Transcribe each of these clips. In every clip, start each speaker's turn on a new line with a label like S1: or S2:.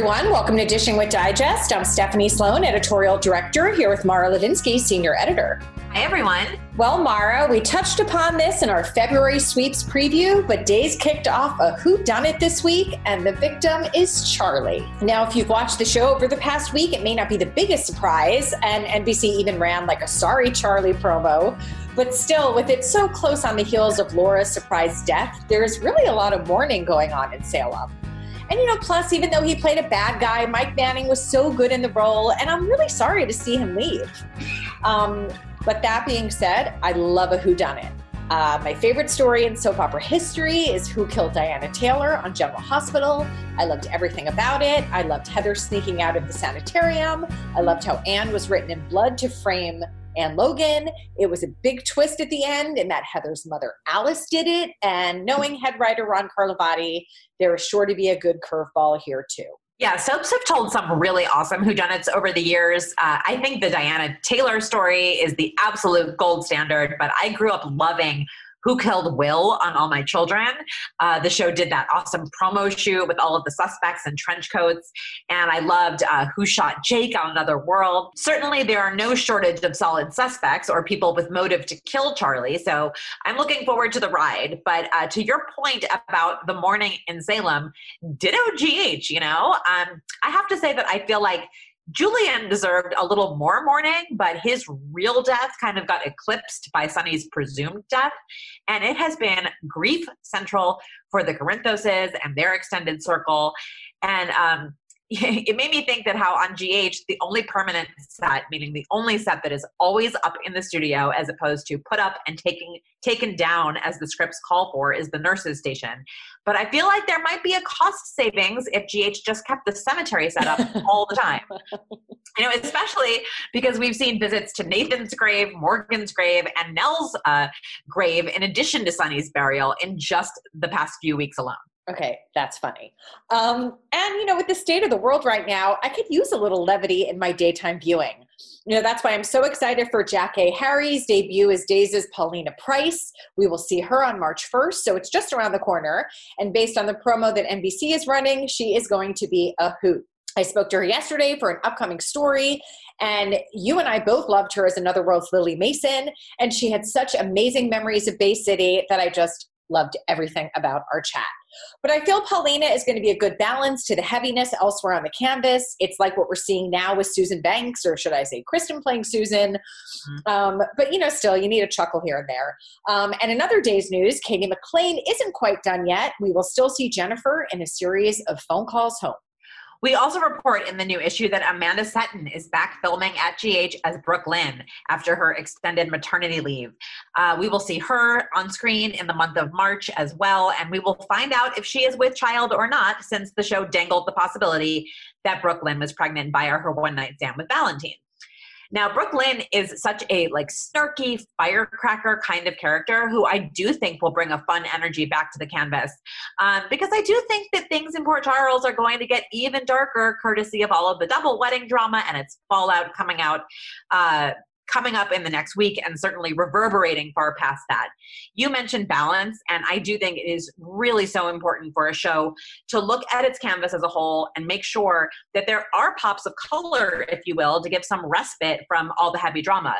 S1: Everyone. Welcome to Dishing with Digest. I'm Stephanie Sloane, editorial director, here with Mara Levinsky, senior editor.
S2: Hi, everyone.
S1: Well, Mara, we touched upon this in our February sweeps preview, but Days kicked off a Who Done It this week, and the victim is Charlie. Now, if you've watched the show over the past week, it may not be the biggest surprise, and NBC even ran like a Sorry Charlie promo. But still, with it so close on the heels of Laura's surprise death, there is really a lot of mourning going on in Salem. And you know, plus, even though he played a bad guy, Mike Manning was so good in the role, and I'm really sorry to see him leave. Um, but that being said, I love a whodunit. Uh, my favorite story in soap opera history is Who Killed Diana Taylor on General Hospital. I loved everything about it. I loved Heather sneaking out of the sanitarium. I loved how Anne was written in blood to frame Anne Logan. It was a big twist at the end in that Heather's mother Alice did it. And knowing head writer Ron Carlivati, there is sure to be a good curveball here too.
S2: Yeah, soaps have told some really awesome whodunits over the years. Uh, I think the Diana Taylor story is the absolute gold standard, but I grew up loving who Killed Will on All My Children. Uh, the show did that awesome promo shoot with all of the suspects in trench coats. And I loved uh, Who Shot Jake on Another World. Certainly, there are no shortage of solid suspects or people with motive to kill Charlie. So I'm looking forward to the ride. But uh, to your point about the morning in Salem, ditto GH, you know, um, I have to say that I feel like Julian deserved a little more mourning, but his real death kind of got eclipsed by Sonny's presumed death. And it has been grief central for the Corinthoses and their extended circle. And um, it made me think that how on GH, the only permanent set, meaning the only set that is always up in the studio as opposed to put up and taking taken down as the scripts call for, is the nurses station. But I feel like there might be a cost savings if GH just kept the cemetery set up all the time. You know, especially because we've seen visits to Nathan's grave, Morgan's grave, and Nell's uh, grave in addition to Sonny's burial in just the past few weeks alone.
S1: Okay, that's funny. Um, and you know, with the state of the world right now, I could use a little levity in my daytime viewing. You know, that's why I'm so excited for Jackée Harry's debut as Days' Paulina Price. We will see her on March 1st, so it's just around the corner. And based on the promo that NBC is running, she is going to be a hoot. I spoke to her yesterday for an upcoming story, and you and I both loved her as Another World's Lily Mason, and she had such amazing memories of Bay City that I just loved everything about our chat. But I feel Paulina is going to be a good balance to the heaviness elsewhere on the canvas. It's like what we're seeing now with Susan Banks, or should I say Kristen playing Susan. Mm-hmm. Um, but you know, still, you need a chuckle here and there. Um, and another day's news Cady McClain isn't quite done yet. We will still see Jennifer in a series of phone calls home.
S2: We also report in the new issue that Amanda Setton is back filming at GH as Brooke Lynn after her extended maternity leave. Uh, we will see her on screen in the month of March as well, and we will find out if she is with child or not, since the show dangled the possibility that Brooke Lynn was pregnant by her one night stand with Valentine. Now, Brook Lynn is such a like snarky firecracker kind of character who I do think will bring a fun energy back to the canvas. Um, because I do think that things in Port Charles are going to get even darker, courtesy of all of the double wedding drama and its fallout coming out. Uh,
S3: coming up in the next week and certainly reverberating far past that. You mentioned balance, and I do think it is really so important for a show to look at its canvas as a whole and make sure that there are pops of color, if you will, to give some respite from all the heavy drama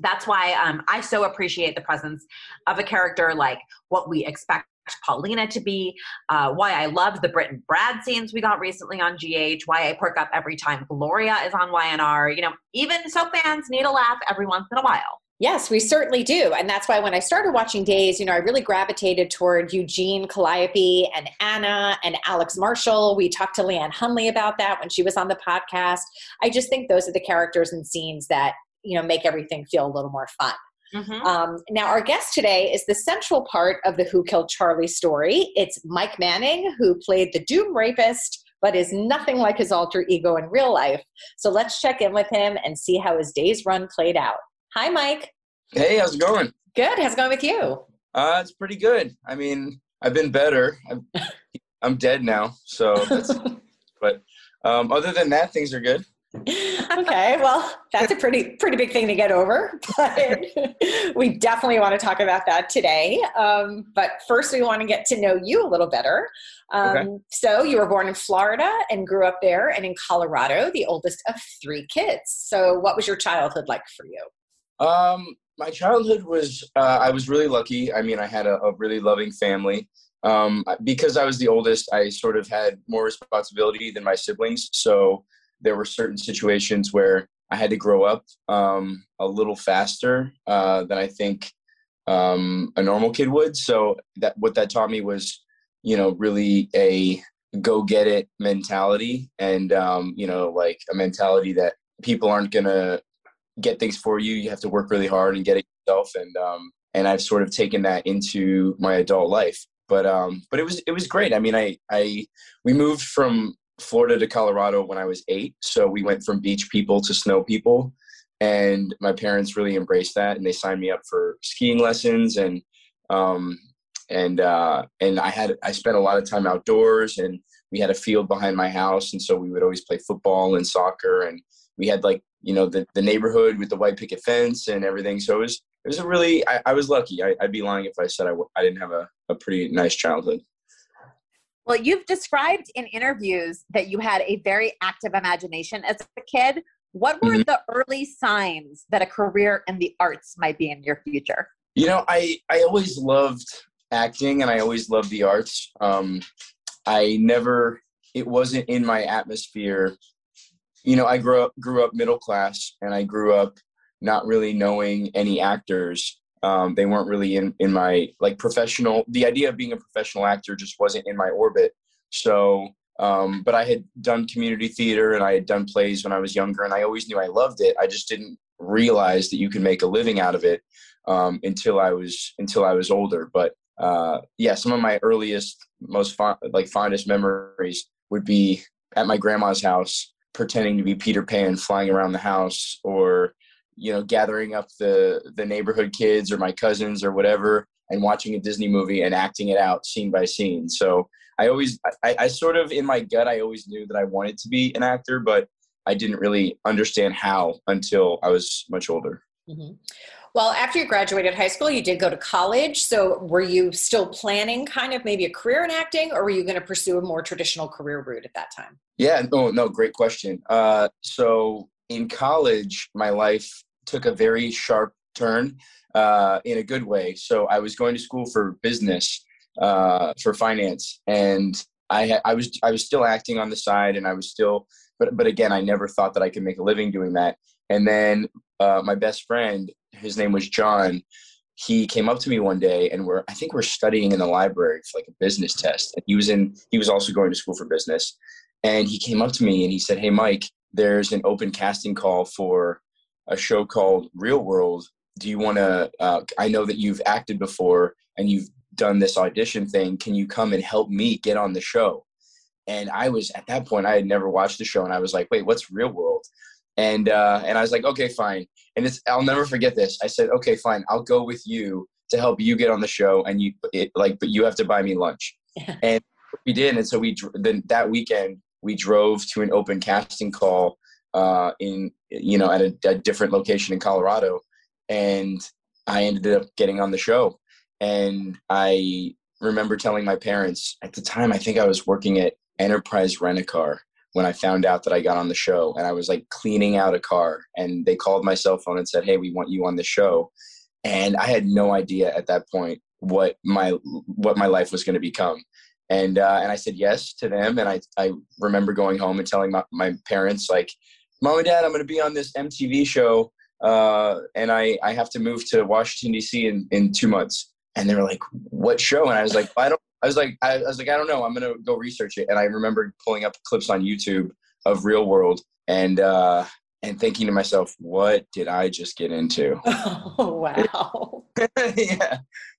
S3: that's why um, I so appreciate the presence of a character like what we expect Paulina to be, uh, why I love the Brit and Brad scenes we got recently on GH, why I perk up every time Gloria is on YNR. You know, even so fans need a laugh every once in a while.
S1: Yes, we certainly do. And that's why when I started watching Days, you know, I really gravitated toward Eugene Calliope and Anna and Alex Marshall. We talked to Leann Hunley about that when she was on the podcast. I just think those are the characters and scenes that, you know, make everything feel a little more fun. Mm-hmm. Um, now, our guest today is the central part of the Who Killed Charlie story. It's Mike Manning, who played the Doom Rapist, but is nothing like his alter ego in real life. So let's check in with him and see how his day's run played out. Hi, Mike.
S4: Hey, how's it going?
S1: Good. How's it going with you?
S4: Uh, it's pretty good. I mean, I've been better. I'm, I'm dead now, so. but um, other than that, things are good
S1: okay, well, that's a pretty pretty big thing to get over, but we definitely want to talk about that today. Um, but first, we want to get to know you a little better. Um, okay. So, you were born in Florida and grew up there, and in Colorado, the oldest of three kids. So, what was your childhood like for you?
S4: Um, my childhood was uh, I was really lucky. I mean, I had a, a really loving family. Um, because I was the oldest, I sort of had more responsibility than my siblings. So there were certain situations where I had to grow up um, a little faster uh, than I think um, a normal kid would. So that what that taught me was, you know, really a go get it mentality, and um, you know, like a mentality that people aren't gonna get things for you. You have to work really hard and get it yourself. And um, and I've sort of taken that into my adult life. But um, but it was it was great. I mean, I I we moved from Florida to Colorado when I was eight. So we went from beach people to snow people. And my parents really embraced that and they signed me up for skiing lessons and um, and uh, and I had I spent a lot of time outdoors and we had a field behind my house and so we would always play football and soccer and we had like you know the, the neighborhood with the white picket fence and everything so it was it was a really I, I was lucky I, would be lying if I said I didn't have a, a pretty nice childhood
S2: well, you've described in interviews that you had a very active imagination as a kid. What were mm-hmm. the early signs that a career in the arts might be in your future?
S4: You know, I, I always loved acting and I always loved the arts. Um, I never, it wasn't in my atmosphere. You know, I grew up, grew up middle class and I grew up not really knowing any actors um, they weren't really in in my like professional. The idea of being a professional actor just wasn't in my orbit. So, um, but I had done community theater and I had done plays when I was younger, and I always knew I loved it. I just didn't realize that you can make a living out of it um, until I was until I was older. But uh, yeah, some of my earliest, most fond, like fondest memories would be at my grandma's house, pretending to be Peter Pan, flying around the house, or you know gathering up the the neighborhood kids or my cousins or whatever and watching a disney movie and acting it out scene by scene. So i always I, I sort of in my gut i always knew that i wanted to be an actor but i didn't really understand how until i was much older.
S1: Mm-hmm. well after you graduated high school you did go to college. So were you still planning kind of maybe a career in acting or were you going to pursue a more traditional career route at that time?
S4: Yeah no no great question. Uh, so in college, my life took a very sharp turn uh, in a good way. So I was going to school for business, uh, for finance, and I ha- I was I was still acting on the side, and I was still, but but again, I never thought that I could make a living doing that. And then uh, my best friend, his name was John. He came up to me one day, and we're I think we're studying in the library for like a business test. And he was in he was also going to school for business, and he came up to me and he said, "Hey, Mike." there's an open casting call for a show called Real World. Do you want to? Uh, I know that you've acted before and you've done this audition thing. Can you come and help me get on the show? And I was at that point, I had never watched the show, and I was like, "Wait, what's Real World?" And uh, and I was like, "Okay, fine." And it's I'll never forget this. I said, "Okay, fine, I'll go with you to help you get on the show, and you it, like, but you have to buy me lunch." And we did, and so we then that weekend we drove to an open casting call uh, in you know at a, a different location in Colorado, and I ended up getting on the show. And I remember telling my parents at the time. I think I was working at Enterprise Rent a Car when I found out that I got on the show, and I was like cleaning out a car, and they called my cell phone and said, "Hey, we want you on the show." And I had no idea at that point what my what my life was going to become and uh, and I said yes to them. And I I remember going home and telling my, my parents like, "Mom and Dad, I'm going to be on this MTV show, uh, and I I have to move to Washington D.C. in in two months." And they were like, "What show?" And I was like, "I don't." I was like, I, I was like, I don't know. I'm gonna go research it. And I remember pulling up clips on YouTube of Real World and uh, and thinking to myself, what did I just get into?
S1: Oh wow!
S4: yeah.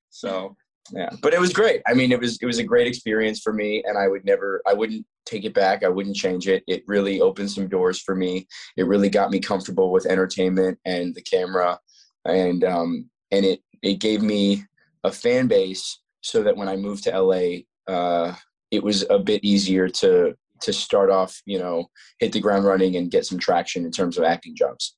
S4: So yeah but it was great. I mean it was it was a great experience for me and i would never i wouldn't take it back. I wouldn't change it. It really opened some doors for me. It really got me comfortable with entertainment and the camera and um and it it gave me a fan base so that when i moved to la uh it was a bit easier to to start off you know hit the ground running and get some traction in terms of acting jobs.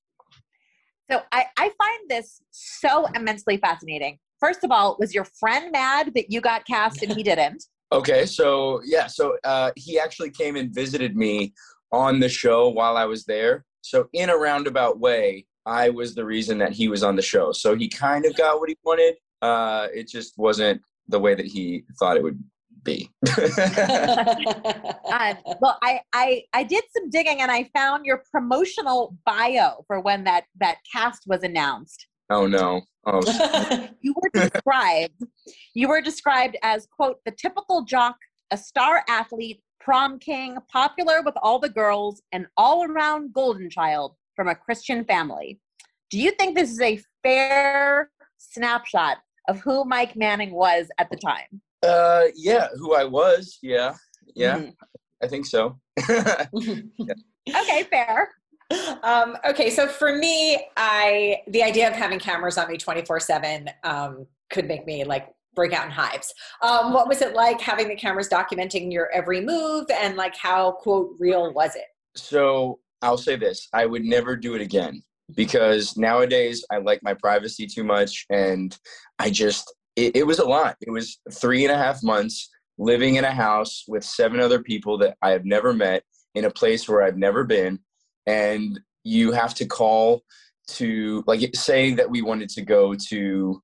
S2: So I, I find this so immensely fascinating first of all, was your friend mad that you got cast and he didn't?
S4: Okay, so yeah, so uh, he actually came and visited me on the show while I was there. So in a roundabout way, I was the reason that he was on the show. So he kind of got what he wanted. Uh, it just wasn't the way that he thought it would be. uh,
S2: well, I, I I did some digging and I found your promotional bio for when that that cast was announced.
S4: Oh no. Oh.
S2: you were described. You were described as quote the typical jock, a star athlete, prom king, popular with all the girls, an all-around golden child from a Christian family. Do you think this is a fair snapshot of who Mike Manning was at the time?
S4: Uh, yeah, who I was. Yeah, yeah, mm-hmm. I think so. yeah.
S2: Okay, fair
S1: um, okay, so for me, I the idea of having cameras on me twenty four seven um, could make me like break out in hives. Um, what was it like having the cameras documenting your every move, and like how quote real was it?
S4: So I'll say this: I would never do it again because nowadays I like my privacy too much, and I just it, it was a lot. It was three and a half months living in a house with seven other people that I have never met in a place where I've never been and you have to call to like say that we wanted to go to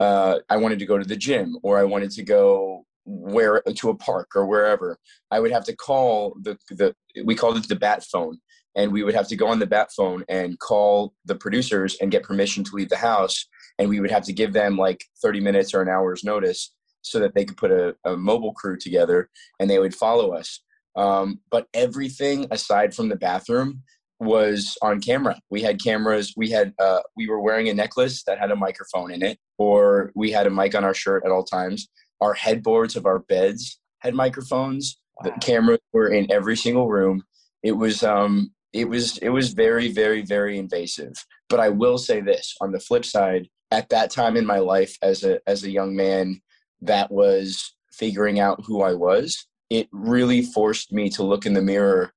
S4: uh, I wanted to go to the gym or I wanted to go where to a park or wherever. I would have to call the the we called it the bat phone, and we would have to go on the bat phone and call the producers and get permission to leave the house, and we would have to give them like 30 minutes or an hour's notice so that they could put a, a mobile crew together and they would follow us. Um, but everything aside from the bathroom was on camera. We had cameras. We had uh, we were wearing a necklace that had a microphone in it, or we had a mic on our shirt at all times. Our headboards of our beds had microphones. Wow. The cameras were in every single room. It was um, it was it was very very very invasive. But I will say this: on the flip side, at that time in my life as a as a young man, that was figuring out who I was. It really forced me to look in the mirror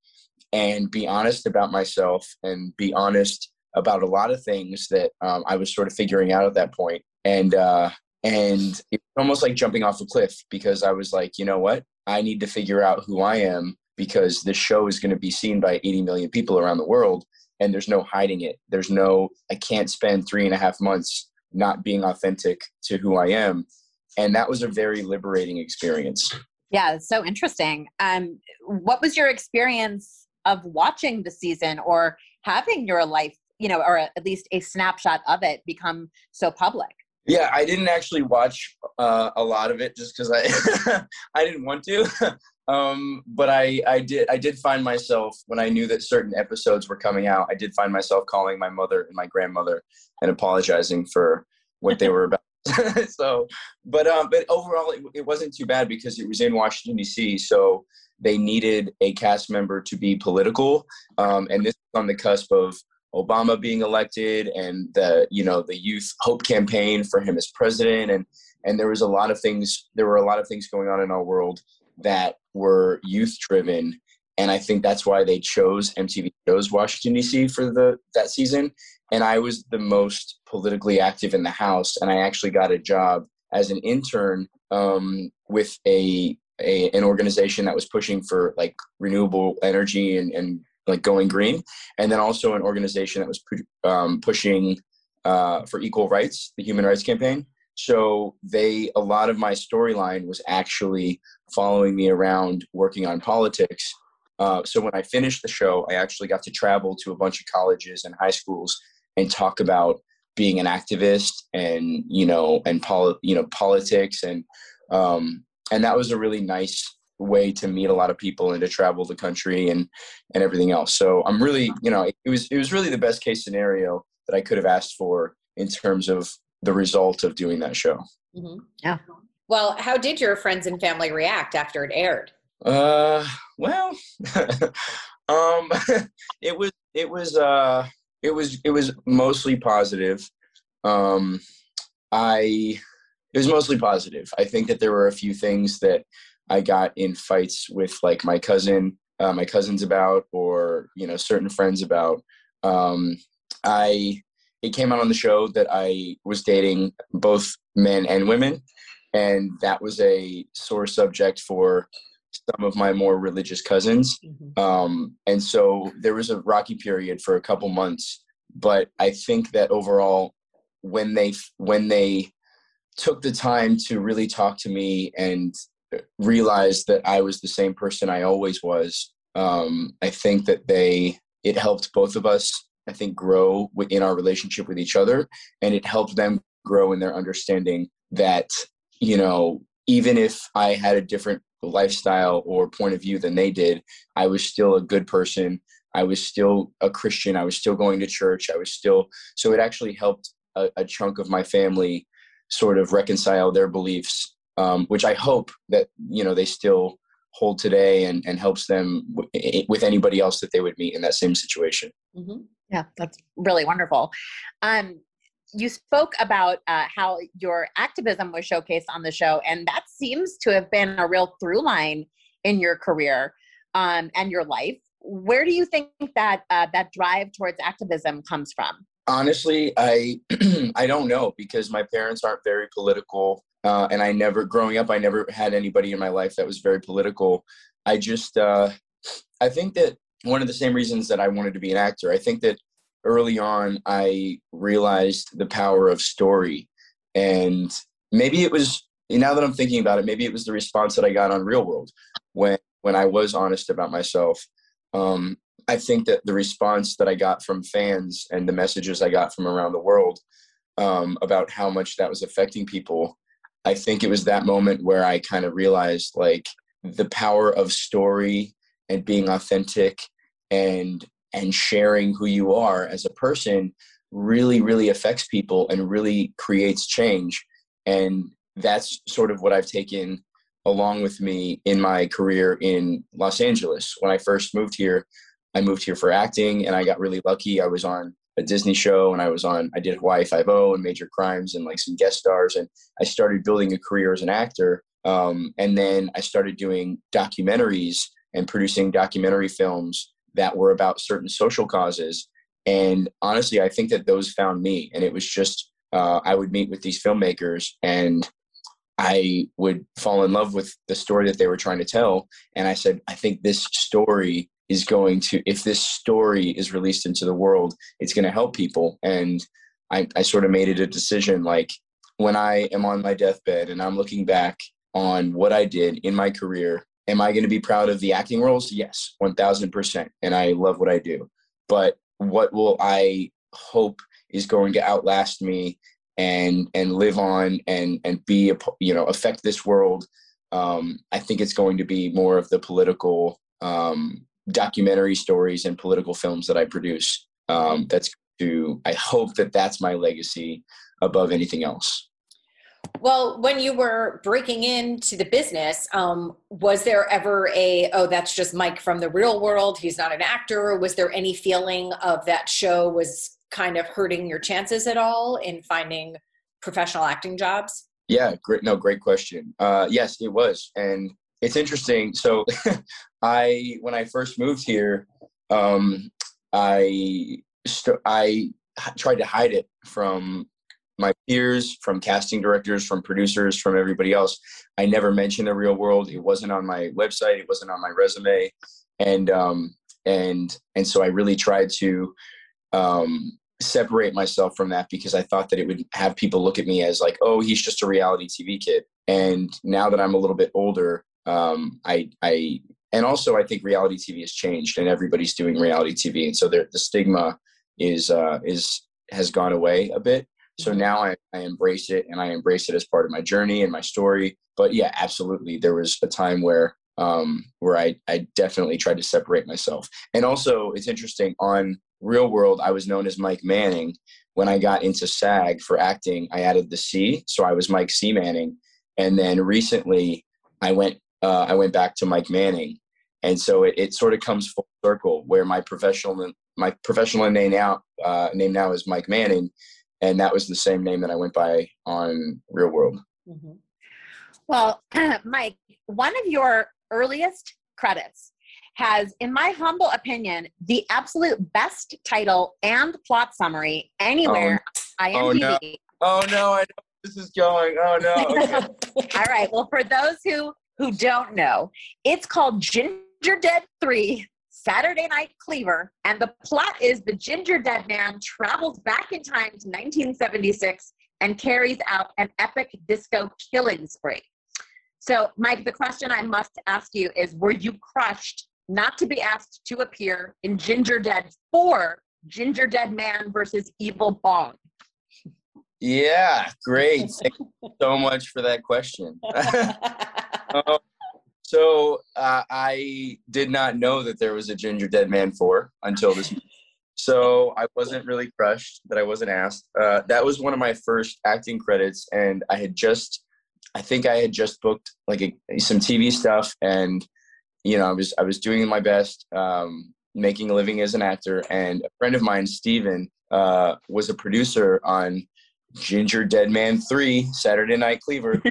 S4: and be honest about myself and be honest about a lot of things that um, I was sort of figuring out at that point. And uh, and it's almost like jumping off a cliff because I was like, you know what? I need to figure out who I am because this show is going to be seen by 80 million people around the world, and there's no hiding it. There's no I can't spend three and a half months not being authentic to who I am, and that was a very liberating experience.
S2: Yeah, so interesting. Um, what was your experience of watching the season or having your life, you know, or at least a snapshot of it become so public?
S4: Yeah, I didn't actually watch uh, a lot of it just because I I didn't want to. um, but I I did I did find myself when I knew that certain episodes were coming out. I did find myself calling my mother and my grandmother and apologizing for what they were about. so, but um, but overall, it, it wasn't too bad because it was in Washington D.C. So they needed a cast member to be political, um, and this was on the cusp of Obama being elected and the you know the Youth Hope campaign for him as president, and and there was a lot of things. There were a lot of things going on in our world that were youth driven, and I think that's why they chose MTV chose Washington D.C. for the that season. And I was the most politically active in the house, and I actually got a job as an intern um, with a, a, an organization that was pushing for like renewable energy and, and like going green, and then also an organization that was um, pushing uh, for equal rights, the Human Rights Campaign. So they a lot of my storyline was actually following me around working on politics. Uh, so when I finished the show, I actually got to travel to a bunch of colleges and high schools and talk about being an activist and you know and poli- you know politics and um, and that was a really nice way to meet a lot of people and to travel the country and and everything else. So I'm really you know it was it was really the best case scenario that I could have asked for in terms of the result of doing that show.
S2: Mm-hmm. Yeah.
S1: Well, how did your friends and family react after it aired?
S4: Uh, well, um, it was it was uh it was it was mostly positive. Um, I it was mostly positive. I think that there were a few things that I got in fights with like my cousin, uh, my cousins about, or you know certain friends about. Um, I it came out on the show that I was dating both men and women, and that was a sore subject for some of my more religious cousins. Mm-hmm. Um, and so there was a rocky period for a couple months, but I think that overall, when they when they took the time to really talk to me and realize that I was the same person I always was, um, I think that they it helped both of us. I think grow in our relationship with each other, and it helped them grow in their understanding that you know even if I had a different lifestyle or point of view than they did, I was still a good person. I was still a Christian. I was still going to church. I was still, so it actually helped a, a chunk of my family sort of reconcile their beliefs, um, which I hope that, you know, they still hold today and, and helps them w- with anybody else that they would meet in that same situation.
S2: Mm-hmm. Yeah, that's really wonderful. Um, you spoke about uh, how your activism was showcased on the show, and that seems to have been a real through line in your career um, and your life. Where do you think that uh, that drive towards activism comes from?
S4: Honestly, I I don't know because my parents aren't very political, uh, and I never growing up I never had anybody in my life that was very political. I just uh, I think that one of the same reasons that I wanted to be an actor. I think that early on I realized the power of story. And maybe it was now that I'm thinking about it, maybe it was the response that I got on Real World when when I was honest about myself. Um, I think that the response that I got from fans and the messages I got from around the world um, about how much that was affecting people, I think it was that moment where I kind of realized like the power of story and being authentic and and sharing who you are as a person really really affects people and really creates change. And that's sort of what i've taken along with me in my career in los angeles. When i first moved here i moved here for acting and i got really lucky i was on a disney show and i was on i did hawaii 5 and major crimes and like some guest stars and i started building a career as an actor um, and then i started doing documentaries and producing documentary films that were about certain social causes. And honestly, I think that those found me. And it was just, uh, I would meet with these filmmakers and I would fall in love with the story that they were trying to tell. And I said, I think this story is going to, if this story is released into the world, it's going to help people. And I, I sort of made it a decision like when I am on my deathbed and I'm looking back on what I did in my career Am I going to be proud of the acting roles? Yes, 1000%. And I love what I do. But what will I hope is going to outlast me and and live on and and be a you know affect this world um, i think it's going to be more of the political um, documentary stories and political films that i produce um, that's to i hope that that's my legacy above anything else
S1: well, when you were breaking into the business, um, was there ever a, oh, that's just Mike from the real world? He's not an actor. Was there any feeling of that show was kind of hurting your chances at all in finding professional acting jobs?
S4: Yeah, great. No, great question. Uh, yes, it was. And it's interesting. So, I when I first moved here, um, I st- I tried to hide it from my peers, from casting directors, from producers, from everybody else. I never mentioned the real world. It wasn't on my website. It wasn't on my resume, and um, and and so I really tried to um, separate myself from that because I thought that it would have people look at me as like, oh, he's just a reality TV kid. And now that I'm a little bit older, um, I I and also I think reality TV has changed and everybody's doing reality TV, and so the stigma is uh, is has gone away a bit. So mm-hmm. now I, I embrace it and I embrace it as part of my journey and my story. But yeah, absolutely, there was a time where um, where I I definitely tried to separate myself. And also, it's interesting on Real World, I was known as Mike Manning. When I got into SAG for acting, I added the C, so I was Mike C Manning. And then recently, I went uh, I went back to Mike Manning, and so it, it sort of comes full circle where my professional my professional name now uh, name now is Mike Manning, and that was the same name that I went by on Real World. Mm-hmm.
S2: Well, Mike, one of your earliest credits has, in my humble opinion, the absolute best title and plot summary anywhere oh, IMDb.
S4: Oh no. oh no, I know this is going. Oh no.
S2: Okay. All right. Well, for those who who don't know, it's called Ginger Dead 3 Saturday Night Cleaver. And the plot is the Ginger Dead Man travels back in time to 1976 and carries out an epic disco killing spree. So, Mike, the question I must ask you is Were you crushed not to be asked to appear in Ginger Dead 4 Ginger Dead Man versus Evil Bong?
S4: Yeah, great. Thank you so much for that question. um, so uh, I did not know that there was a Ginger Dead Man 4 until this. so I wasn't really crushed that I wasn't asked. Uh, that was one of my first acting credits, and I had just, I think I had just booked like a, some TV stuff, and you know I was I was doing my best, um, making a living as an actor, and a friend of mine, Steven, uh, was a producer on Ginger Dead Man 3 Saturday Night Cleaver.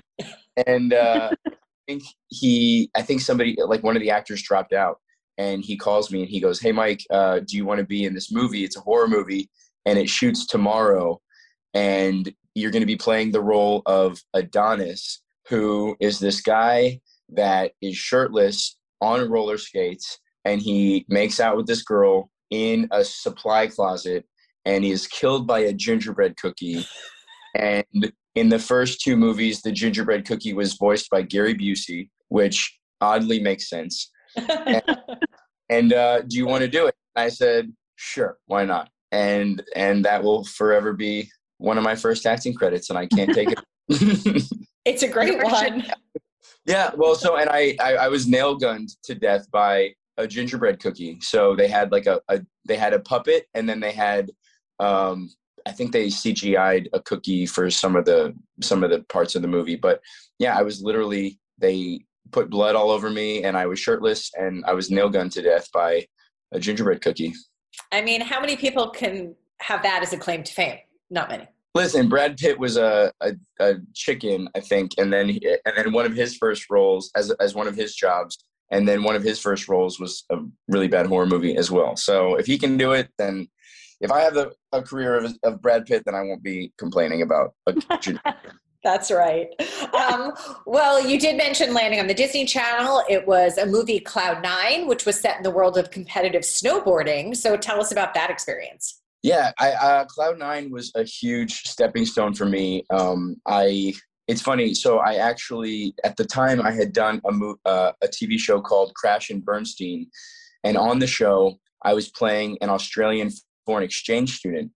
S4: and uh, I think he, I think somebody, like one of the actors dropped out and he calls me and he goes, Hey, Mike, uh, do you want to be in this movie? It's a horror movie and it shoots tomorrow. And you're going to be playing the role of Adonis, who is this guy that is shirtless on roller skates and he makes out with this girl in a supply closet and he is killed by a gingerbread cookie. And in the first two movies, the gingerbread cookie was voiced by Gary Busey, which oddly makes sense. and, and uh, do you want to do it? I said, sure, why not? And and that will forever be one of my first acting credits, and I can't take it.
S1: it's a great one.
S4: Yeah, well, so and I, I, I was nail gunned to death by a gingerbread cookie. So they had like a, a they had a puppet, and then they had um, I think they CGI'd a cookie for some of the some of the parts of the movie. But yeah, I was literally they put blood all over me and I was shirtless and I was nail gunned to death by a gingerbread cookie.
S1: I mean, how many people can have that as a claim to fame? Not many.
S4: Listen, Brad Pitt was a, a, a chicken, I think, and then and then one of his first roles as as one of his jobs, and then one of his first roles was a really bad horror movie as well. So if he can do it, then if I have the, a career of, of Brad Pitt, then I won't be complaining about. A,
S1: That's right. Um, well, you did mention landing on the Disney Channel. It was a movie, Cloud Nine, which was set in the world of competitive snowboarding. So tell us about that experience.
S4: Yeah, I, uh, Cloud Nine was a huge stepping stone for me. Um, I it's funny. So I actually, at the time, I had done a mo- uh, a TV show called Crash and Bernstein, and on the show, I was playing an Australian foreign exchange student.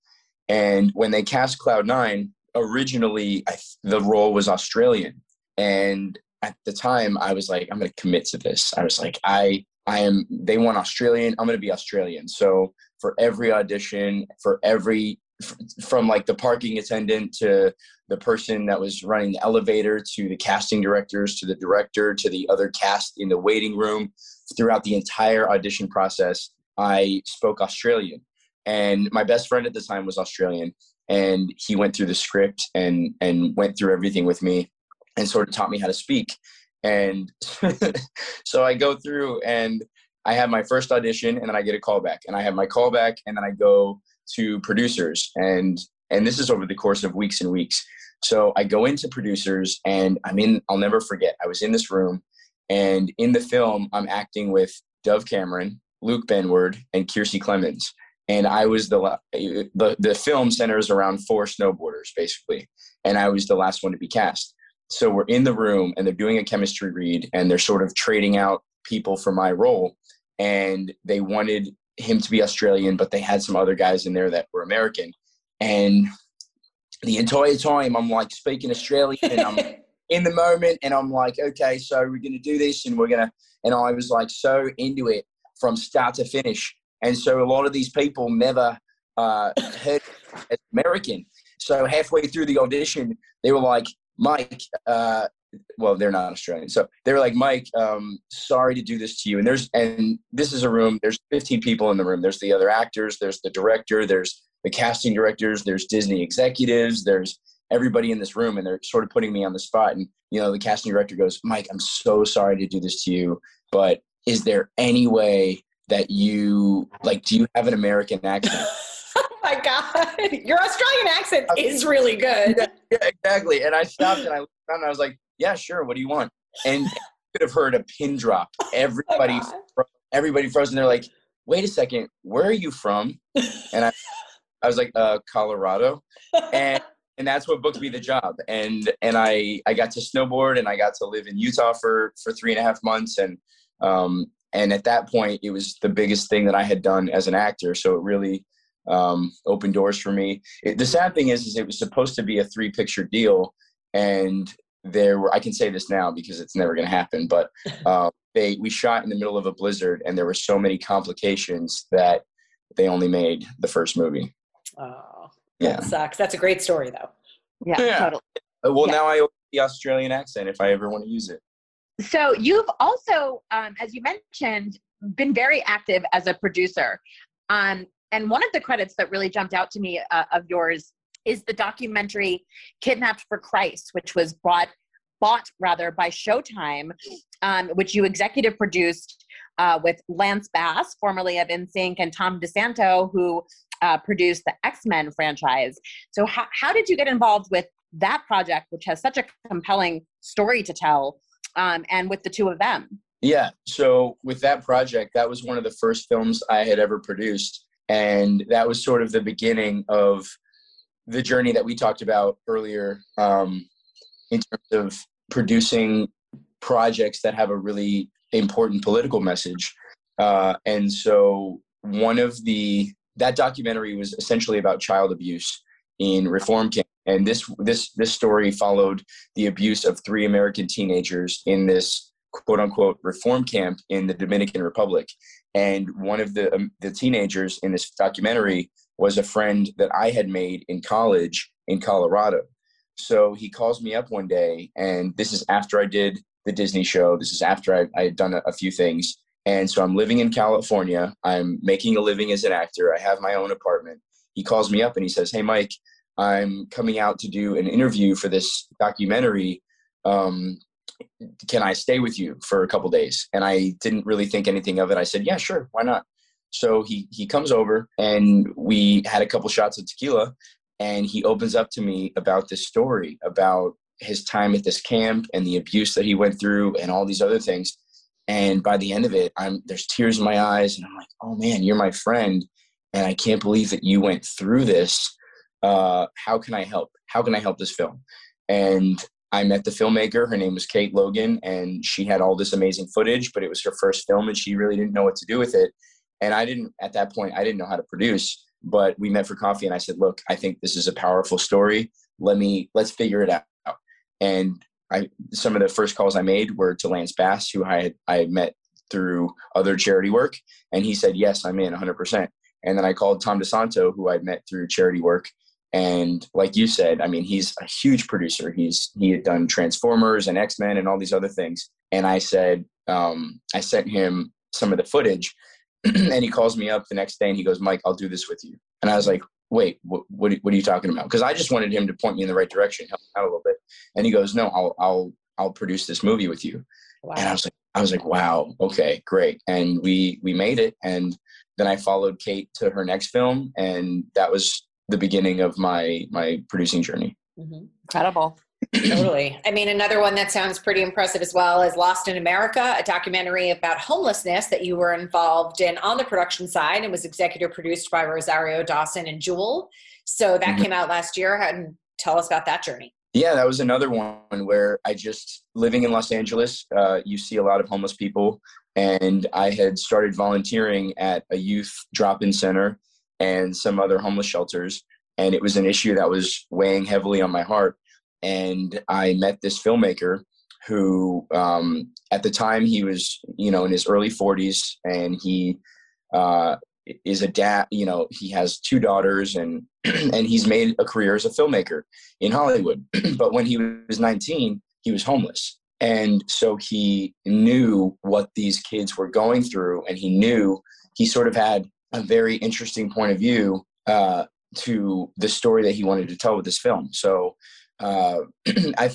S4: And when they cast Cloud Nine, originally I, the role was Australian. And at the time, I was like, I'm going to commit to this. I was like, I, I am. They want Australian. I'm going to be Australian. So for every audition, for every from like the parking attendant to the person that was running the elevator to the casting directors to the director to the other cast in the waiting room throughout the entire audition process i spoke australian and my best friend at the time was australian and he went through the script and and went through everything with me and sort of taught me how to speak And so I go through and I have my first audition and then I get a call back and I have my call back and then I go to producers and and this is over the course of weeks and weeks. So I go into producers and I'm in I'll never forget. I was in this room and in the film I'm acting with Dove Cameron, Luke Benward, and Kiersey Clemons. And I was the the the film centers around four snowboarders basically, and I was the last one to be cast. So we're in the room and they're doing a chemistry read and they're sort of trading out people for my role. And they wanted him to be Australian, but they had some other guys in there that were American. And the entire time I'm like speaking Australian and I'm in the moment and I'm like, okay, so we're gonna do this and we're gonna and I was like so into it from start to finish. And so a lot of these people never uh, heard American. So halfway through the audition, they were like, Mike, uh, well, they're not Australian. So they were like, Mike, um, sorry to do this to you. And there's, and this is a room, there's 15 people in the room. There's the other actors, there's the director, there's the casting directors, there's Disney executives, there's everybody in this room. And they're sort of putting me on the spot. And, you know, the casting director goes, Mike, I'm so sorry to do this to you, but is there any way that you, like, do you have an American accent?
S1: Oh my God. Your Australian accent is really good.
S4: Yeah, yeah, exactly. And I stopped and I looked around and I was like, yeah, sure. What do you want? And you could have heard a pin drop. Everybody, oh everybody frozen. They're like, wait a second, where are you from? And I, I was like, uh, Colorado. And, and that's what booked me the job. And, and I, I got to snowboard and I got to live in Utah for, for three and a half months. And, um, and at that point, it was the biggest thing that I had done as an actor. So it really, um, opened doors for me. It, the sad thing is, is it was supposed to be a three picture deal, and there were. I can say this now because it's never going to happen, but uh, they we shot in the middle of a blizzard, and there were so many complications that they only made the first movie.
S1: Oh, yeah, that sucks. That's a great story, though.
S2: Yeah, yeah. totally.
S4: Uh, well, yeah. now I owe the Australian accent if I ever want to use it.
S2: So you've also, um, as you mentioned, been very active as a producer. Um, and one of the credits that really jumped out to me uh, of yours is the documentary Kidnapped for Christ, which was bought bought rather by Showtime, um, which you executive produced uh, with Lance Bass, formerly of NSYNC, and Tom DeSanto, who uh, produced the X Men franchise. So, how, how did you get involved with that project, which has such a compelling story to tell, um, and with the two of them?
S4: Yeah. So, with that project, that was one of the first films I had ever produced and that was sort of the beginning of the journey that we talked about earlier um, in terms of producing projects that have a really important political message uh, and so one of the that documentary was essentially about child abuse in reform camp and this this this story followed the abuse of three american teenagers in this quote unquote reform camp in the dominican republic and one of the um, the teenagers in this documentary was a friend that I had made in college in Colorado. So he calls me up one day, and this is after I did the Disney show. This is after I, I had done a, a few things. And so I'm living in California. I'm making a living as an actor. I have my own apartment. He calls me up and he says, Hey, Mike, I'm coming out to do an interview for this documentary. Um, can I stay with you for a couple days? And I didn't really think anything of it. I said, yeah, sure, why not? So he he comes over and we had a couple shots of tequila and he opens up to me about this story about his time at this camp and the abuse that he went through and all these other things. And by the end of it, I'm there's tears in my eyes and I'm like, "Oh man, you're my friend and I can't believe that you went through this. Uh, how can I help? How can I help this film?" And I met the filmmaker. Her name was Kate Logan, and she had all this amazing footage, but it was her first film, and she really didn't know what to do with it. And I didn't, at that point, I didn't know how to produce. But we met for coffee, and I said, "Look, I think this is a powerful story. Let me let's figure it out." And I, some of the first calls I made were to Lance Bass, who I had I had met through other charity work, and he said, "Yes, I'm in 100%." And then I called Tom DeSanto, who I'd met through charity work, and like you said, I mean, he's a huge producer. He's he had done Transformers and X Men and all these other things. And I said, um, I sent him some of the footage, and he calls me up the next day and he goes, Mike, I'll do this with you. And I was like, Wait, what what, what are you talking about? Because I just wanted him to point me in the right direction, help me out a little bit. And he goes, No, I'll I'll I'll produce this movie with you. Wow. And I was like, I was like, wow, okay, great. And we we made it. And then I followed Kate to her next film, and that was the beginning of my my producing journey.
S2: Mm-hmm. Incredible.
S1: totally. I mean, another one that sounds pretty impressive as well is Lost in America, a documentary about homelessness that you were involved in on the production side and was executive produced by Rosario Dawson and Jewel. So that mm-hmm. came out last year. And tell us about that journey.
S4: Yeah, that was another one where I just living in Los Angeles, uh, you see a lot of homeless people, and I had started volunteering at a youth drop-in center and some other homeless shelters, and it was an issue that was weighing heavily on my heart. And I met this filmmaker who, um, at the time, he was you know in his early 40s, and he uh, is a dad you know he has two daughters and and he's made a career as a filmmaker in hollywood but when he was 19 he was homeless and so he knew what these kids were going through and he knew he sort of had a very interesting point of view uh, to the story that he wanted to tell with this film so uh, I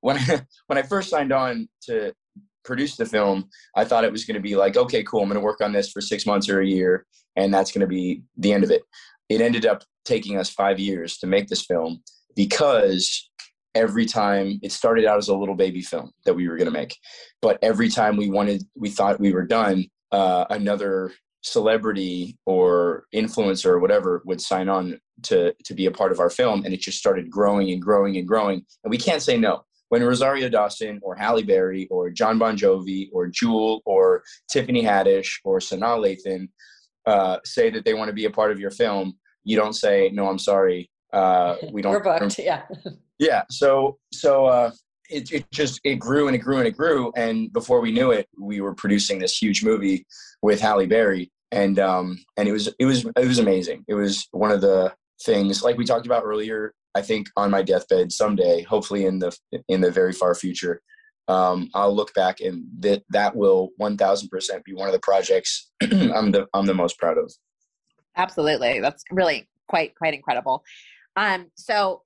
S4: when I, when I first signed on to produce the film, I thought it was going to be like, okay, cool, I'm going to work on this for six months or a year, and that's going to be the end of it. It ended up taking us five years to make this film because every time it started out as a little baby film that we were going to make, but every time we wanted, we thought we were done, uh, another celebrity or influencer or whatever would sign on to to be a part of our film and it just started growing and growing and growing and we can't say no when Rosario Dawson or Halle Berry or John Bon Jovi or Jewel or Tiffany Haddish or Sanaa Lathan uh, say that they want to be a part of your film, you don't say no. I'm sorry. Uh, we don't.
S1: We're booked. Yeah.
S4: yeah. So so uh, it it just it grew and it grew and it grew, and before we knew it, we were producing this huge movie with Halle Berry, and um and it was it was it was amazing. It was one of the things like we talked about earlier. I think on my deathbed someday, hopefully in the in the very far future, um, I'll look back and that that will 1000% be one of the projects I'm the I'm the most proud of.
S2: Absolutely. That's really quite quite incredible. Um, so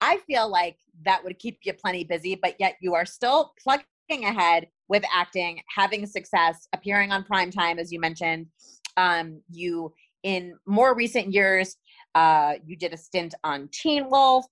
S2: I feel like that would keep you plenty busy, but yet you are still plugging ahead with acting, having success, appearing on prime time, as you mentioned. Um, you in more recent years, uh, you did a stint on Teen Wolf,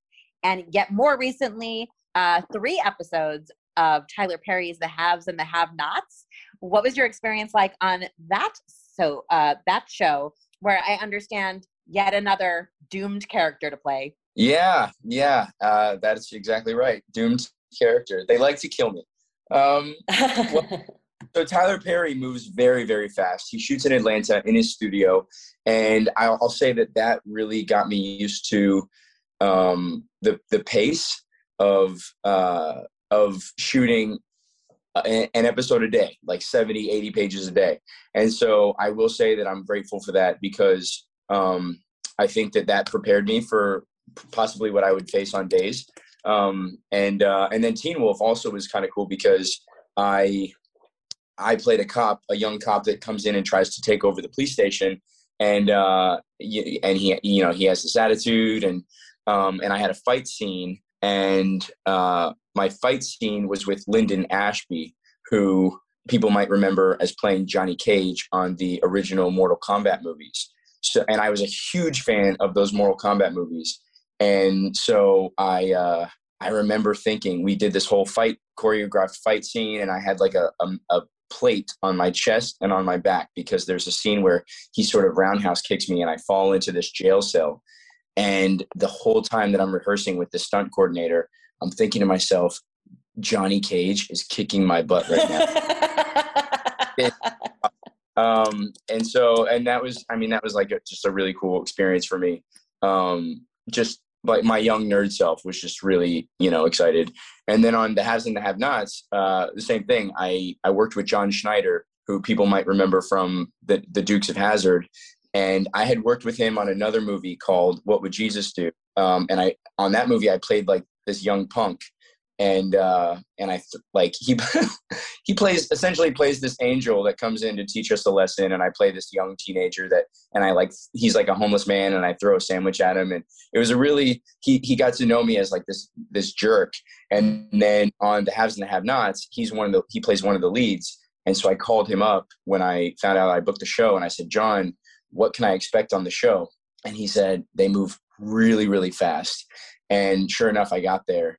S2: and yet more recently, uh, three episodes of Tyler Perry's The Haves and the Have Nots. What was your experience like on that so uh, that show where I understand yet another doomed character to play?
S4: Yeah, yeah, uh, that's exactly right. Doomed character. They like to kill me. Um, well, so Tyler Perry moves very, very fast. He shoots in Atlanta in his studio, and I'll, I'll say that that really got me used to um, the the pace of uh, of shooting an episode a day, like 70, 80 pages a day. And so I will say that I'm grateful for that because um, I think that that prepared me for possibly what I would face on days. Um, and uh, and then Teen Wolf also was kind of cool because I I played a cop, a young cop that comes in and tries to take over the police station, and uh, and he you know he has this attitude, and um, and I had a fight scene, and uh, my fight scene was with Linden Ashby, who people might remember as playing Johnny Cage on the original Mortal Kombat movies. So, and I was a huge fan of those Mortal Kombat movies, and so I uh, I remember thinking we did this whole fight choreographed fight scene, and I had like a, a, a plate on my chest and on my back because there's a scene where he sort of roundhouse kicks me and I fall into this jail cell. And the whole time that I'm rehearsing with the stunt coordinator, I'm thinking to myself, Johnny Cage is kicking my butt right now. um, and so, and that was, I mean, that was like a, just a really cool experience for me. Um, just like my young nerd self was just really, you know, excited. And then on the haves and the have nots, uh, the same thing. I, I worked with John Schneider, who people might remember from the, the Dukes of Hazzard. And I had worked with him on another movie called What Would Jesus Do? Um, and I on that movie I played like this young punk and uh, and I like he he plays essentially plays this angel that comes in to teach us a lesson, and I play this young teenager that, and I like he's like a homeless man, and I throw a sandwich at him, and it was a really he he got to know me as like this this jerk, and then on the haves and the have-nots, he's one of the he plays one of the leads, and so I called him up when I found out I booked the show, and I said, John, what can I expect on the show? And he said they move really really fast, and sure enough, I got there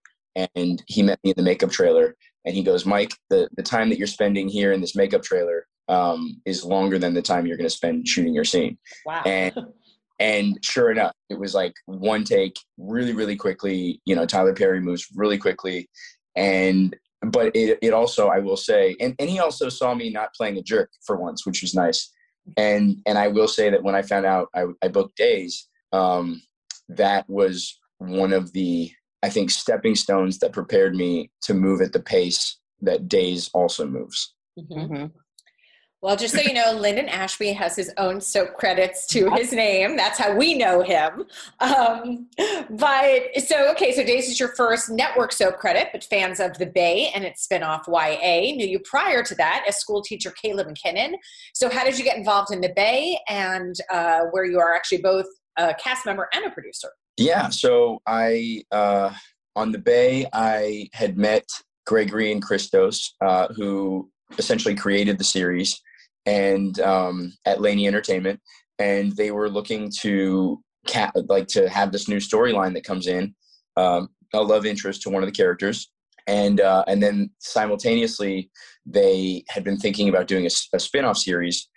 S4: and he met me in the makeup trailer and he goes mike the, the time that you're spending here in this makeup trailer um, is longer than the time you're going to spend shooting your scene.
S1: Wow.
S4: And and sure enough it was like one take really really quickly you know tyler perry moves really quickly and but it, it also i will say and, and he also saw me not playing a jerk for once which was nice. And and i will say that when i found out i, I booked days um, that was one of the I think, stepping stones that prepared me to move at the pace that Days also moves.
S1: Mm-hmm. mm-hmm. Well, just so you know, Linden Ashby has his own soap credits to his name. That's how we know him. Um, but so, okay, so Days is your first network soap credit, but fans of The Bay and its spinoff YA knew you prior to that as school teacher Caleb McKinnon. So, how did you get involved in The Bay and uh, where you are actually both a cast member and a producer?
S4: Yeah, so I uh, on the Bay, I had met Gregory and Christos, uh, who essentially created the series, and um, at Laney Entertainment, and they were looking to cat like to have this new storyline that comes in, um, a love interest to one of the characters, and uh, and then simultaneously they had been thinking about doing a, a spin-off series,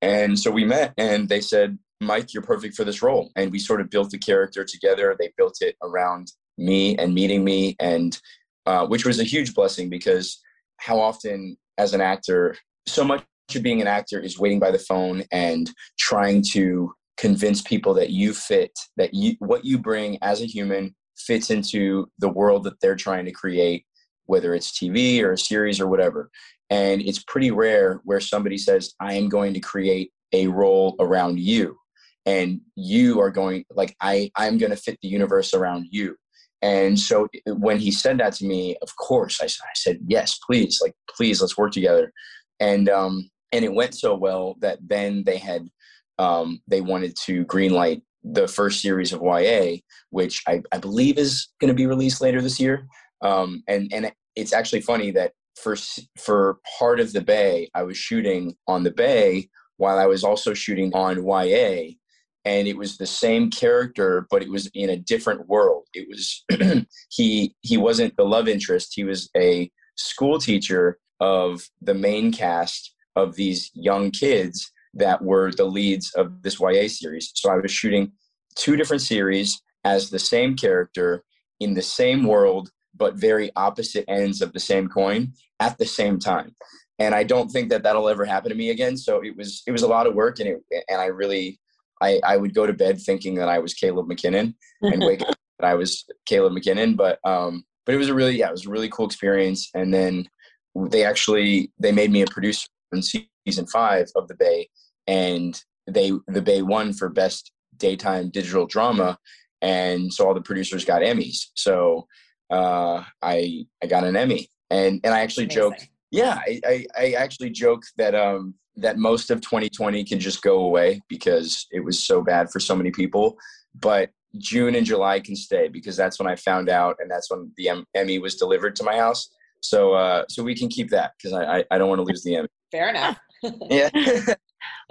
S4: and so we met, and they said Mike, you're perfect for this role. And we sort of built the character together. They built it around me and meeting me, and uh, which was a huge blessing because how often, as an actor, so much of being an actor is waiting by the phone and trying to convince people that you fit, that you what you bring as a human fits into the world that they're trying to create, whether it's TV or a series or whatever. And it's pretty rare where somebody says, I am going to create a role around you and you are going like i i'm going to fit the universe around you. And so when he said that to me of course i, I said yes please like please let's work together. And um and it went so well that then they had um they wanted to greenlight the first series of ya which i, I believe is going to be released later this year. Um and and it's actually funny that for for part of the bay i was shooting on the bay while i was also shooting on ya and it was the same character but it was in a different world. It was he he wasn't the love interest. He was a school teacher of the main cast of these young kids that were the leads of this YA series. So I was shooting two different series as the same character in the same world but very opposite ends of the same coin at the same time. And I don't think that that'll ever happen to me again. So it was it was a lot of work and it and I really I, I would go to bed thinking that I was Caleb McKinnon and wake up that I was Caleb McKinnon. But um, but it was a really yeah, it was a really cool experience. And then they actually they made me a producer in season five of The Bay, and they The Bay won for best daytime digital drama, and so all the producers got Emmys. So uh, I I got an Emmy, and and I actually Amazing. joke. Yeah, I, I, I actually joke that um, that most of 2020 can just go away because it was so bad for so many people. But June and July can stay because that's when I found out, and that's when the Emmy was delivered to my house. So, uh, so we can keep that because I, I, I don't want to lose the Emmy.
S1: Fair enough.
S4: yeah.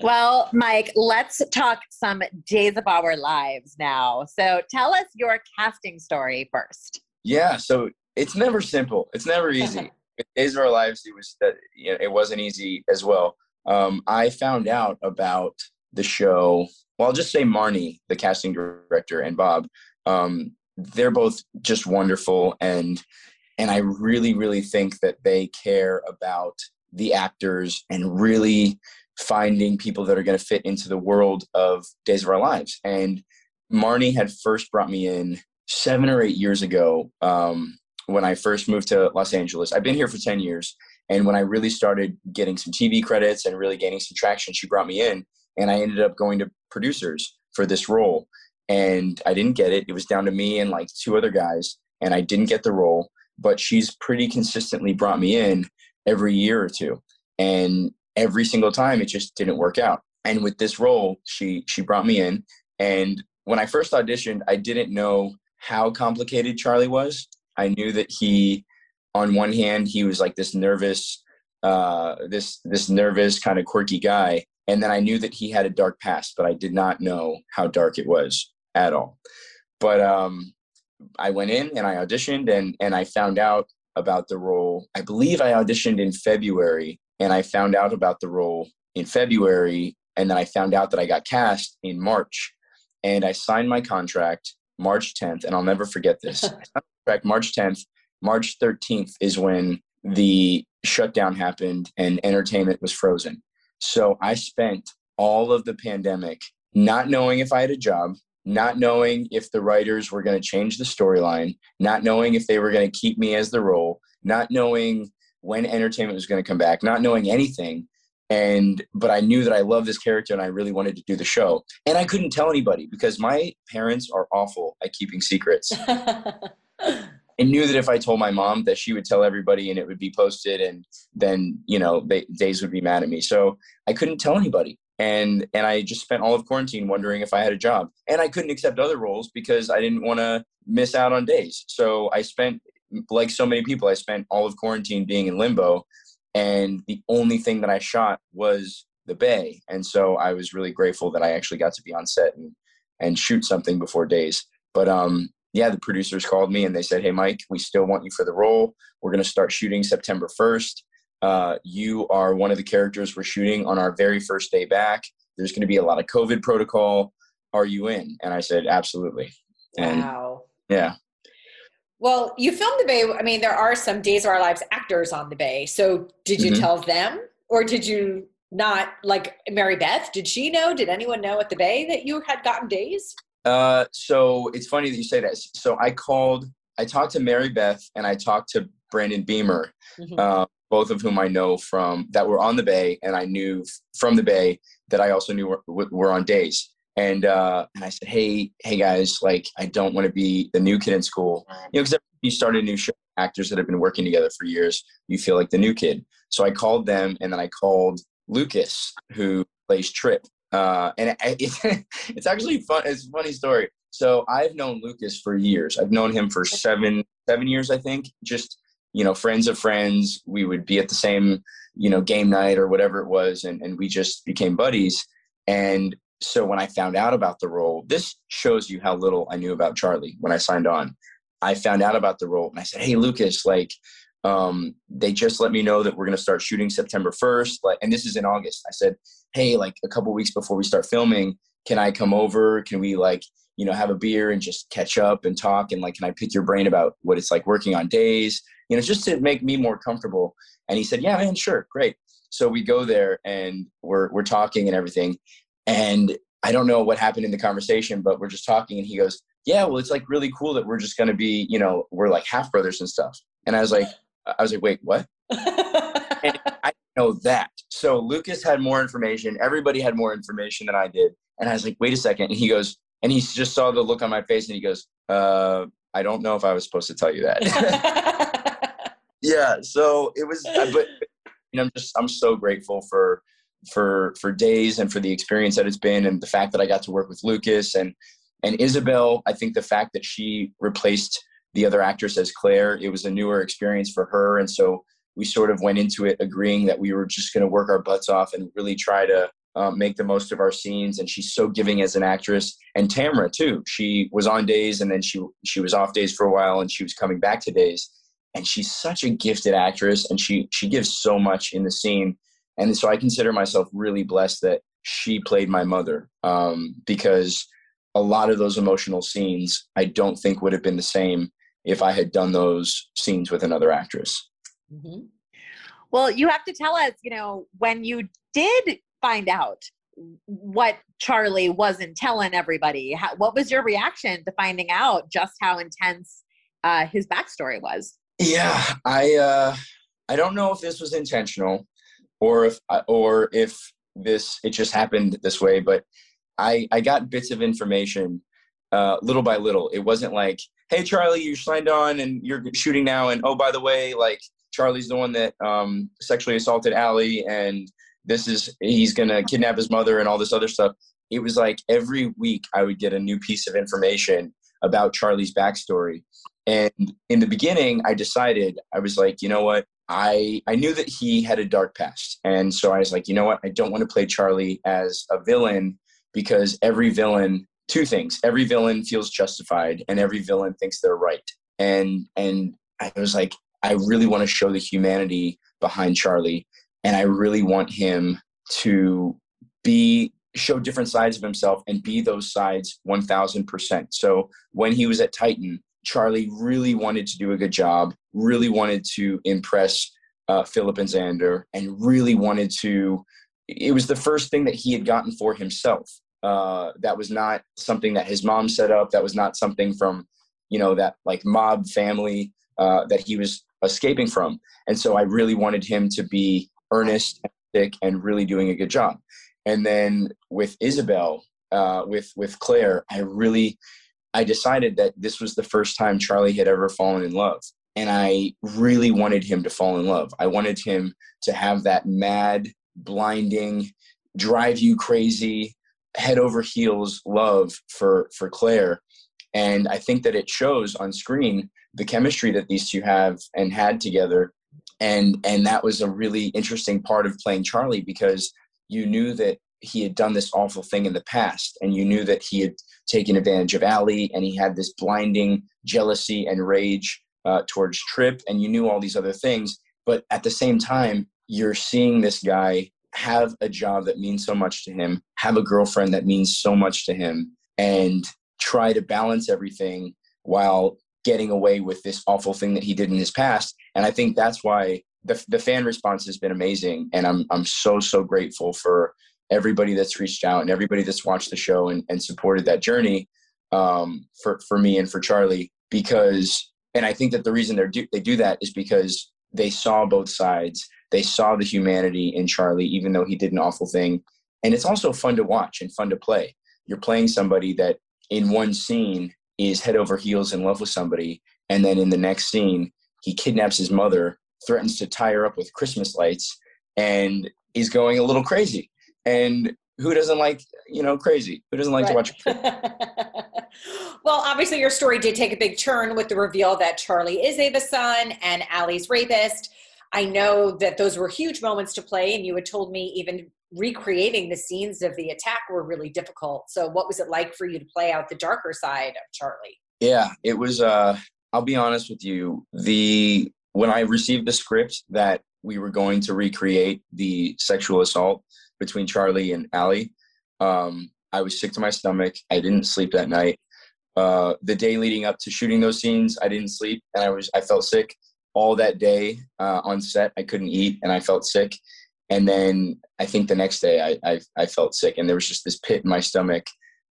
S2: well, Mike, let's talk some days of our lives now. So, tell us your casting story first.
S4: Yeah. So it's never simple. It's never easy. days of our lives, it was that you know, it wasn't easy as well um, I found out about the show. Well, I'll just say Marnie, the casting director, and Bob. Um, they're both just wonderful, and and I really, really think that they care about the actors and really finding people that are going to fit into the world of Days of Our Lives. And Marnie had first brought me in seven or eight years ago um, when I first moved to Los Angeles. I've been here for 10 years. And when I really started getting some TV credits and really gaining some traction, she brought me in and I ended up going to producers for this role. And I didn't get it. It was down to me and like two other guys, and I didn't get the role. but she's pretty consistently brought me in every year or two. And every single time it just didn't work out. And with this role, she she brought me in. And when I first auditioned, I didn't know how complicated Charlie was. I knew that he, on one hand, he was like this nervous, uh, this this nervous kind of quirky guy, and then I knew that he had a dark past, but I did not know how dark it was at all. But um, I went in and I auditioned, and and I found out about the role. I believe I auditioned in February, and I found out about the role in February, and then I found out that I got cast in March, and I signed my contract March 10th, and I'll never forget this. March 10th. March 13th is when the shutdown happened and entertainment was frozen. So I spent all of the pandemic not knowing if I had a job, not knowing if the writers were going to change the storyline, not knowing if they were going to keep me as the role, not knowing when entertainment was going to come back, not knowing anything. And but I knew that I loved this character and I really wanted to do the show. And I couldn't tell anybody because my parents are awful at keeping secrets. I knew that if I told my mom that she would tell everybody and it would be posted and then, you know, they, days would be mad at me. So I couldn't tell anybody. And and I just spent all of quarantine wondering if I had a job. And I couldn't accept other roles because I didn't want to miss out on days. So I spent like so many people, I spent all of quarantine being in limbo and the only thing that I shot was the bay. And so I was really grateful that I actually got to be on set and and shoot something before days. But um yeah, the producers called me and they said, Hey, Mike, we still want you for the role. We're going to start shooting September 1st. Uh, you are one of the characters we're shooting on our very first day back. There's going to be a lot of COVID protocol. Are you in? And I said, Absolutely. And
S1: wow.
S4: yeah.
S1: Well, you filmed the Bay. I mean, there are some Days of Our Lives actors on the Bay. So did you
S4: Mhm.
S1: tell them or did you not? Like Mary Beth, did she know? Did anyone know at the Bay that you had gotten days?
S4: Uh, so it's funny that you say that. So I called, I talked to Mary Beth and I talked to Brandon Beemer,
S1: Mhm.
S4: uh, both of whom I know from that were on the Bay, and I knew from the Bay that I also knew were, were were on days. And uh, and I said, hey, hey guys, like I don't want to be the new kid in school, you know, because you start a new show, actors that have been working together for years, you feel like the new kid. So I called them, and then I called Lucas, who plays Trip, uh, and it, it, it's actually fun. It's a funny story. So I've known Lucas for years. I've known him for seven seven years, I think. Just you know, friends of friends. We would be at the same you know game night or whatever it was, and and we just became buddies. And so when I found out about the role, this shows you how little I knew about Charlie when I signed on. I found out about the role and I said, "Hey, Lucas, like." Um, they just let me know that we're going to start shooting September 1st. Like, and this is in August. I said, Hey, like a couple weeks before we start filming, can I come over? Can we like, you know, have a beer and just catch up and talk? And like, can I pick your brain about what it's like working on days? You know, just to make me more comfortable. And he said, Yeah, man, sure, great. So we go there and we're we're talking and everything. And I don't know what happened in the conversation, but we're just talking and he goes, Yeah, well, it's like really cool that we're just gonna be, you know, we're like half brothers and stuff. And I was like, I was like, wait, what? And I didn't know that. So Lucas had more information. Everybody had more information than I did. And I was like, wait a second. And he goes, and he just saw the look on my face and he goes, uh, I don't know if I was supposed to tell you that. yeah. So it was, uh, but you know, I'm just, I'm so grateful for, for, for days and for the experience that it's been and the fact that I got to work with Lucas and, and Isabel. I think the fact that she replaced the other actress as Claire, it was a newer experience for her. And so we sort of went into it agreeing that we were just going to work our butts off and really try to um, make the most of our scenes. And she's so giving as an actress. And Tamara too. She was on days and then she she was off days for a while and she was coming back to days. And she's such a gifted actress and she she gives so much in the scene. And so I consider myself really blessed that she played my mother um, because a lot of those emotional scenes I don't think would have been the same if I had done those scenes with another actress.
S1: Mhm.
S2: Well, you have to tell us, you know, when you did find out what Charlie wasn't telling everybody, how, what was your reaction to finding out just how intense uh, his backstory was?
S4: Yeah, I uh, I don't know if this was intentional, or if or if this it just happened this way, but I I got bits of information uh, little by little. It wasn't like hey Charlie, you signed on and you're shooting now, and oh by the way, like Charlie's the one that um, sexually assaulted Allie, and this is he's gonna kidnap his mother and all this other stuff. It was like every week I would get a new piece of information about Charlie's backstory. And in the beginning, I decided I was like, you know what, I I knew that he had a dark past, and so I was like, you know what, I don't want to play Charlie as a villain because every villain, two things, every villain feels justified, and every villain thinks they're right, and and I was like, I really want to show the humanity behind Charlie, and I really want him to be show different sides of himself and be those sides 1000%. So when he was at Titan, Charlie really wanted to do a good job, really wanted to impress uh, Philip and Xander, and really wanted to. It was the first thing that he had gotten for himself. Uh, that was not something that his mom set up. That was not something from, you know, that like mob family uh, that he was escaping from. And so I really wanted him to be earnest and thick and really doing a good job. And then with Isabel, uh, with with Claire, I really I decided that this was the first time Charlie had ever fallen in love. And I really wanted him to fall in love. I wanted him to have that mad, blinding, drive you crazy, head over heels love for, for Claire. And I think that it shows on screen the chemistry that these two have and had together. And and that was a really interesting part of playing Charlie because you knew that he had done this awful thing in the past and you knew that he had taken advantage of Allie and he had this blinding jealousy and rage uh, towards Trip and you knew all these other things. But at the same time, you're seeing this guy have a job that means so much to him, have a girlfriend that means so much to him, and try to balance everything while getting away with this awful thing that he did in his past. And I think that's why the, the fan response has been amazing. And I'm, I'm so, so grateful for everybody that's reached out and everybody that's watched the show and, and supported that journey um, for, for me and for Charlie because and I think that the reason they do they do that is because they saw both sides. They saw the humanity in Charlie, even though he did an awful thing. And it's also fun to watch and fun to play. You're playing somebody that in one scene is head over heels in love with somebody, and then in the next scene he kidnaps his mother, threatens to tie her up with Christmas lights, and is going a little crazy. And who doesn't like you know crazy? Who doesn't like right. to watch?
S1: well, obviously, your story did take a big turn with the reveal that Charlie is Ava's son and Allie's rapist. I know that those were huge moments to play, and you had told me even recreating the scenes of the attack were really difficult. So, what was it like for you to play out the darker side of Charlie?
S4: Yeah, it was. Uh, I'll be honest with you. The when I received the script that we were going to recreate the sexual assault between Charlie and Allie, um, I was sick to my stomach. I didn't sleep that night. Uh, the day leading up to shooting those scenes, I didn't sleep and I was I felt sick all that day uh, on set. I couldn't eat and I felt sick. And then I think the next day I I, I felt sick and there was just this pit in my stomach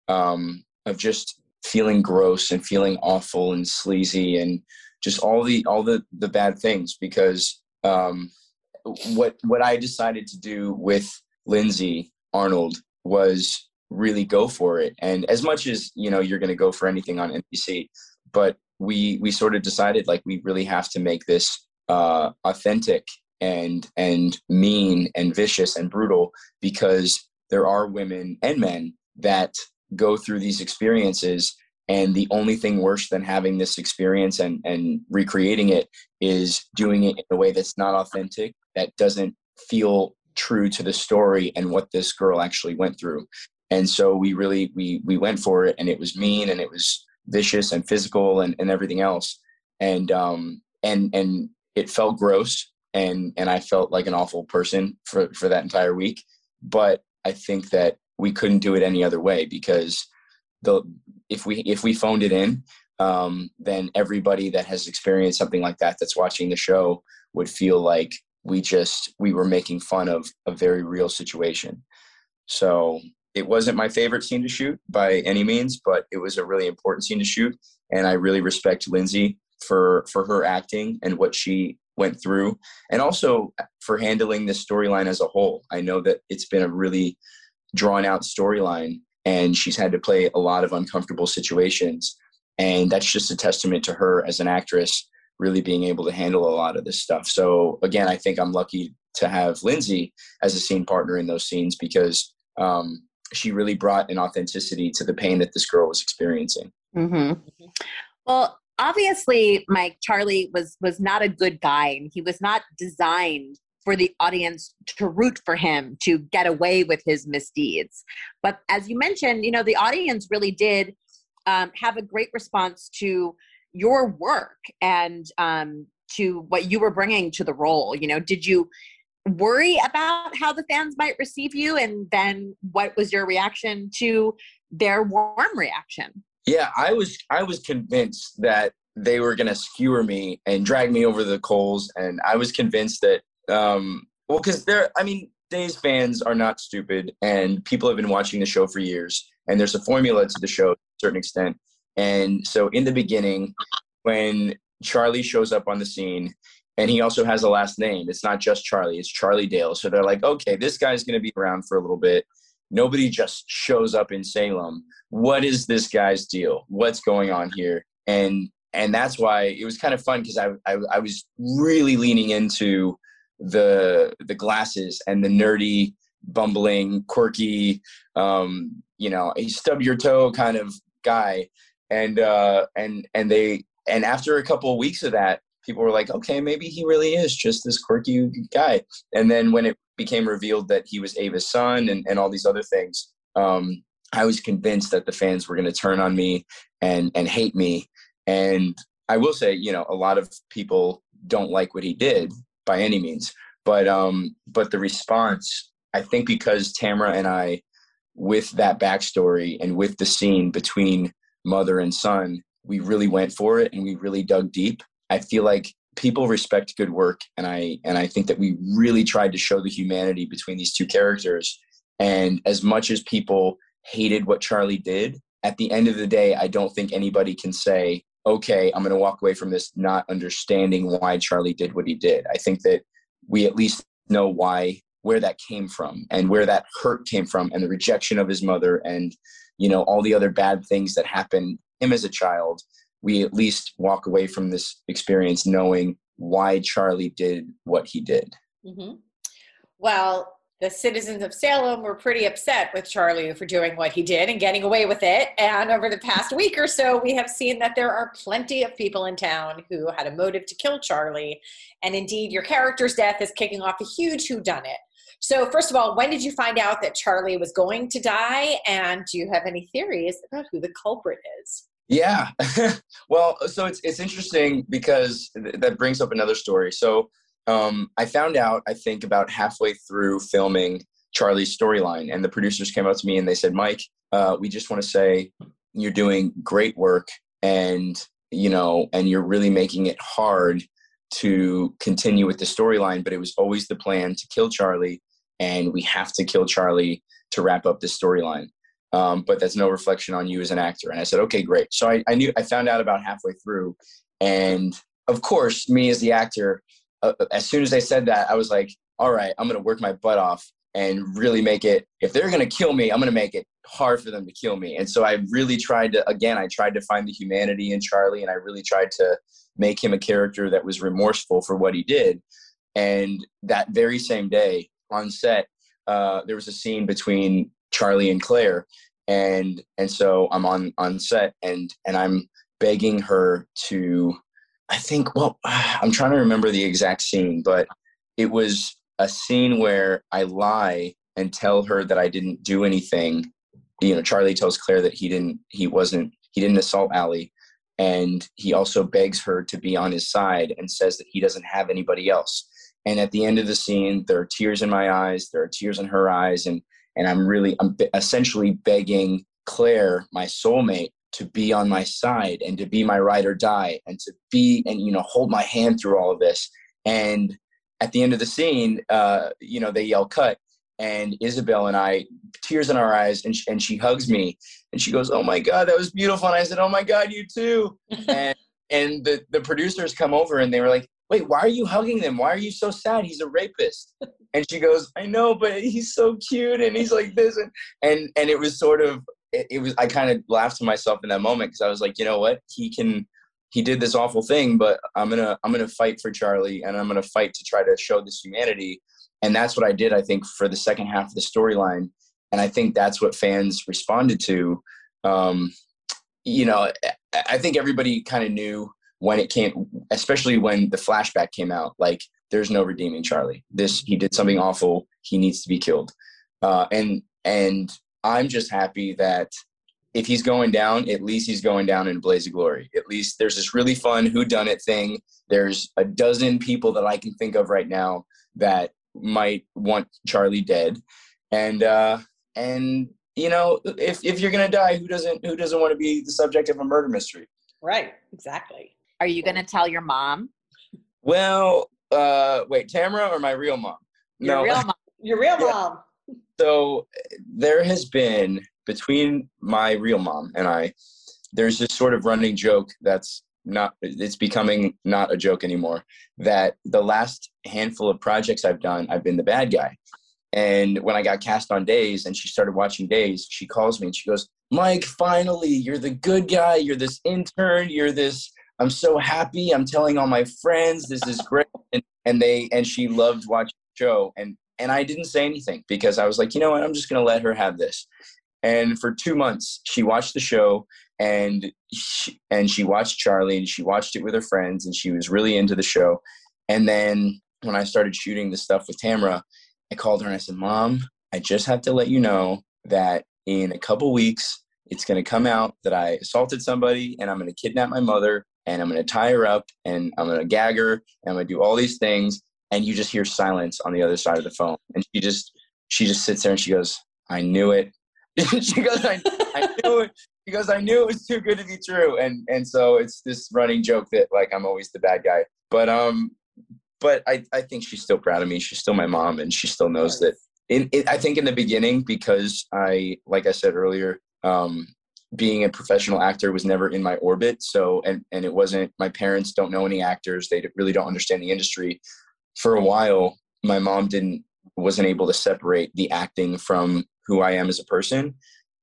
S4: um, of just feeling gross and feeling awful and sleazy and just all the all the the bad things because um, what what I decided to do with Lindsay Arnold was really go for it. And as much as you know, you're going to go for anything on NBC, but we we sort of decided like we really have to make this uh, authentic and and mean and vicious and brutal because there are women and men that go through these experiences and the only thing worse than having this experience and and recreating it is doing it in a way that's not authentic that doesn't feel true to the story and what this girl actually went through. And so we really we we went for it and it was mean and it was vicious and physical and, and everything else. And um and and it felt gross and and i felt like an awful person for for that entire week. But i think that we couldn't do it any other way because the if we if we phoned it in um, then everybody that has experienced something like that that's watching the show would feel like we just we were making fun of a very real situation. So it wasn't my favorite scene to shoot by any means, but it was a really important scene to shoot. And I really respect Lindsay for for her acting and what she went through, and also for handling this storyline as a whole. I know that it's been a really drawn out storyline, and she's had to play a lot of uncomfortable situations. and that's just a testament to her as an actress really being able to handle a lot of this stuff. So again, I think I'm lucky to have Lindsay as a scene partner in those scenes because um, she really brought an authenticity to the pain that this girl was experiencing.
S2: Mm-hmm. Well, obviously, Mike Charlie was was not a good guy, and he was not designed for the audience to root for him to get away with his misdeeds. But as you mentioned, you know, the audience really did um, have a great response to your work and um, to what you were bringing to the role. You know, did you worry about how the fans might receive you, and then what was your reaction to their warm reaction?
S4: Yeah, I was I was convinced that they were going to skewer me and drag me over the coals, and I was convinced that um, well, because they're I mean, Days fans are not stupid, and people have been watching the show for years, and there's a formula to the show to a certain extent. And so, in the beginning, when Charlie shows up on the scene, and he also has a last name. It's not just Charlie, it's Charlie Dale. So they're like, okay, this guy's going to be around for a little bit. Nobody just shows up in Salem. What is this guy's deal? What's going on here? And and that's why it was kind of fun because I, I I was really leaning into the the glasses and the nerdy, bumbling, quirky, um, you know, a stub your toe kind of guy. And uh, and and they and after a couple of weeks of that, people were like, okay, maybe he really is just this quirky guy. And then when it became revealed that he was Ava's son and, and all these other things, um, I was convinced that the fans were going to turn on me and and hate me. And I will say, you know, a lot of people don't like what he did by any means, but um, but the response, I think, because Tamara and I, with that backstory and with the scene between mother and son, we really went for it and we really dug deep. I feel like people respect good work and I and I think that we really tried to show the humanity between these two characters. And as much as people hated what Charlie did, at the end of the day, I don't think anybody can say, okay, I'm going to walk away from this not understanding why Charlie did what he did. I think that we at least know why, where that came from and where that hurt came from and the rejection of his mother and, you know, all the other bad things that happened him as a child. We at least walk away from this experience knowing why Charlie did what he did.
S1: Mm-hmm. Well, the citizens of Salem were pretty upset with Charlie for doing what he did and getting away with it. And over the past week or so, we have seen that there are plenty of people in town who had a motive to kill Charlie. And indeed, your character's death is kicking off a huge whodunit. So, first of all, when did you find out that Charlie was going to die? And do you have any theories about who the culprit is?
S4: Yeah. well, so it's it's interesting because th- that brings up another story. So um, I found out, I think, about halfway through filming Charlie's storyline, and the producers came up to me and they said, "Mike, uh, we just want to say you're doing great work, and you know, and you're really making it hard to continue with the storyline. But it was always the plan to kill Charlie, and we have to kill Charlie to wrap up this storyline." Um, but that's no reflection on you as an actor. And I said, okay, great. So I, I knew I found out about halfway through, and of course, me as the actor, uh, as soon as they said that, I was like, all right, I'm going to work my butt off and really make it. If they're going to kill me, I'm going to make it hard for them to kill me. And so I really tried to, again, I tried to find the humanity in Charlie, and I really tried to make him a character that was remorseful for what he did. And that very same day on set, uh, there was a scene between Charlie and Claire, and and so I'm on on set, and and I'm begging her to I think, well, I'm trying to remember the exact scene, but it was a scene where I lie and tell her that I didn't do anything. You know, Charlie tells Claire that he didn't, he wasn't, he didn't assault Allie. And he also begs her to be on his side and says that he doesn't have anybody else. And at the end of the scene, there are tears in my eyes, there are tears in her eyes. And, and I'm really, I'm essentially begging Claire, my soulmate, to be on my side and to be my ride or die and to be and you know hold my hand through all of this. And at the end of the scene uh, you know they yell cut. And isabel and i tears in our eyes and, she, and she hugs me. And she goes oh my god that was beautiful. And i said oh my god you too. And and the, the producers come over and they were like wait why are you hugging them why are you so sad he's a rapist and she goes i know but he's so cute and he's like this and and, and it was sort of it, it was I kind of laughed to myself in that moment because I was like, you know what, he can he did this awful thing, but I'm gonna I'm gonna fight for Charlie and I'm gonna fight to try to show this humanity. And that's what I did, I think, for the second half of the storyline. And I think that's what fans responded to. Um, you know, I think everybody kind of knew when it came, especially when the flashback came out, like there's no redeeming Charlie. This he did something awful. He needs to be killed. Uh, and and I'm just happy that if he's going down, at least he's going down in blaze of glory. At least there's this really fun who done it thing. There's a dozen people that I can think of right now that might want Charlie dead. And uh and you know, if if you're gonna die, who doesn't who doesn't want to be the subject of a murder mystery?
S1: Right, exactly.
S2: Are you gonna tell your mom?
S4: Well, uh wait, Tamara or my real mom?
S2: Your
S4: no.
S2: real mom.
S1: Your real
S4: Yeah.
S1: mom.
S4: So there has been between my real mom and I, there's this sort of running joke that's not it's becoming not a joke anymore that the last handful of projects I've done, I've been the bad guy. And when I got cast on Days and she started watching Days, she calls me and she goes, Mike, finally, you're the good guy. You're this intern. You're this. I'm so happy. I'm telling all my friends this is great. And, and they and she loved watching the show. And and I didn't say anything because I was like, you know what? I'm just gonna let her have this. And for two months, she watched the show and she, and she watched Charlie and she watched it with her friends and she was really into the show. And then when I started shooting the stuff with Tamara, I called her and I said, Mom, I just have to let you know that in a couple weeks, it's going to come out that I assaulted somebody and I'm going to kidnap my mother and I'm going to tie her up and I'm going to gag her and I'm going to do all these things. And you just hear silence on the other side of the phone. And she just, she just sits there and she goes, I knew it. she goes, I, I knew it. She goes, I knew it was too good to be true. And, and so it's this running joke that like, I'm always the bad guy. But, um, but I, I think she's still proud of me. She's still my mom, and she still knows that. In, in, I think in the beginning, because I, like I said earlier, um, being a professional actor was never in my orbit. So, and and it wasn't. My parents don't know any actors. They really don't understand the industry. For a while, my mom didn't wasn't able to separate the acting from who I am as a person.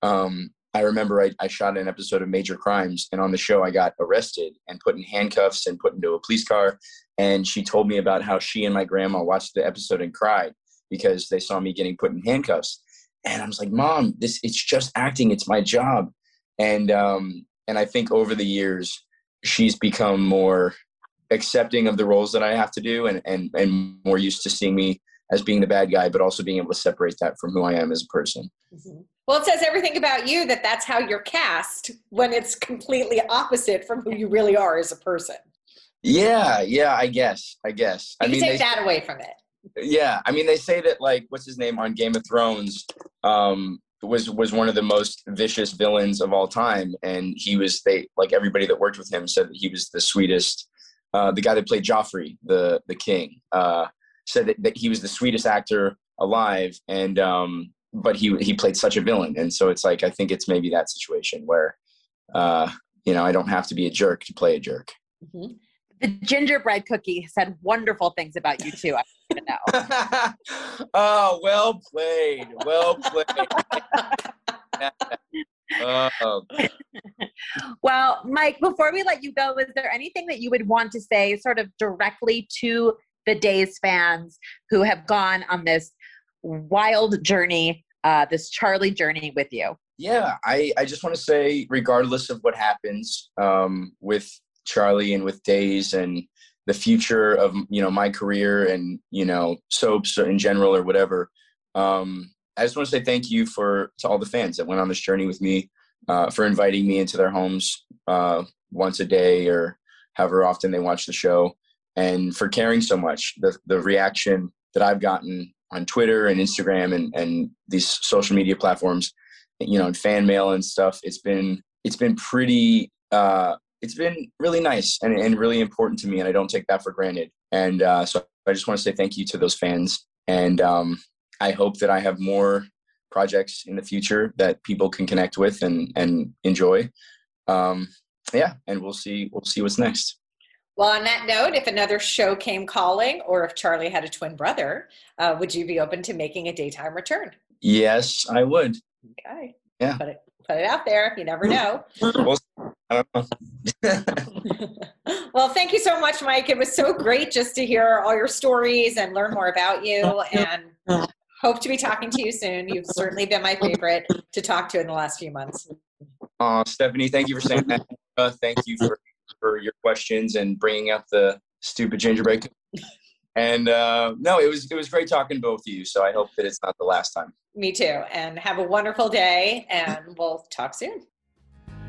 S4: Um, I remember I, I shot an episode of Major Crimes, and on the show, I got arrested and put in handcuffs and put into a police car. And she told me about how she and my grandma watched the episode and cried because they saw me getting put in handcuffs. And I was like, "Mom, this it's just acting. It's my job." And um, and I think over the years, she's become more accepting of the roles that I have to do, and and and more used to seeing me as being the bad guy, but also being able to separate that from who I am as a person.
S1: Mhm. Well, it says everything about you that that's how you're cast when it's completely opposite from who you really are as a person.
S4: Yeah, yeah, I guess, I guess.
S1: You
S4: I mean,
S1: take
S4: they,
S1: that away from it.
S4: yeah, I mean, they say that like, what's his name on Game of Thrones um, was was one of the most vicious villains of all time, and he was they like everybody that worked with him said that he was the sweetest. Uh, the guy that played Joffrey, the the king, uh, said that, that he was the sweetest actor alive, and um, but he he played such a villain, and so it's like I think it's maybe that situation where, uh, you know, I don't have to be a jerk to play a jerk.
S1: Mhm.
S2: The gingerbread cookie said wonderful things about you too. I want you to know.
S4: oh, well played. Well played. oh,
S2: Well, Mike, before we let you go, is there anything that you would want to say sort of directly to the Days fans who have gone on this wild journey, uh, this Charlie journey with you?
S4: yeah, I, I just want to say, regardless of what happens um, with Charlie and with Days and the future of you know my career and you know soaps in general or whatever, um, I just want to say thank you for to all the fans that went on this journey with me, uh, for inviting me into their homes uh, once a day or however often they watch the show, and for caring so much. The the reaction that I've gotten on Twitter and Instagram and and these social media platforms, you know, and fan mail and stuff. It's been it's been pretty. Uh, it's been really nice and, and really important to me, and I don't take that for granted. And uh, so I just want to say thank you to those fans, and um, I hope that I have more projects in the future that people can connect with and and enjoy. Um, yeah, and we'll see we'll see what's next.
S1: Well, on that note, if another show came calling, or if Charlie had a twin brother, uh, would you be open to making a daytime return?
S4: Yes, I would.
S1: Okay.
S4: Yeah.
S1: Put it put it out there. You never know.
S4: Well, I don't know.
S1: well, thank you so much, Mike. It was so great just to hear all your stories and learn more about you. And hope to be talking to you soon. You've certainly been my favorite to talk to in the last few months.
S4: Uh, Stephanie, thank you for saying that. Uh, thank you for, for your questions and bringing up the stupid gingerbread. And uh, no, it was it was great talking to both of you. So I hope that it's not the last time.
S1: Me too. And have a wonderful day. And we'll talk soon.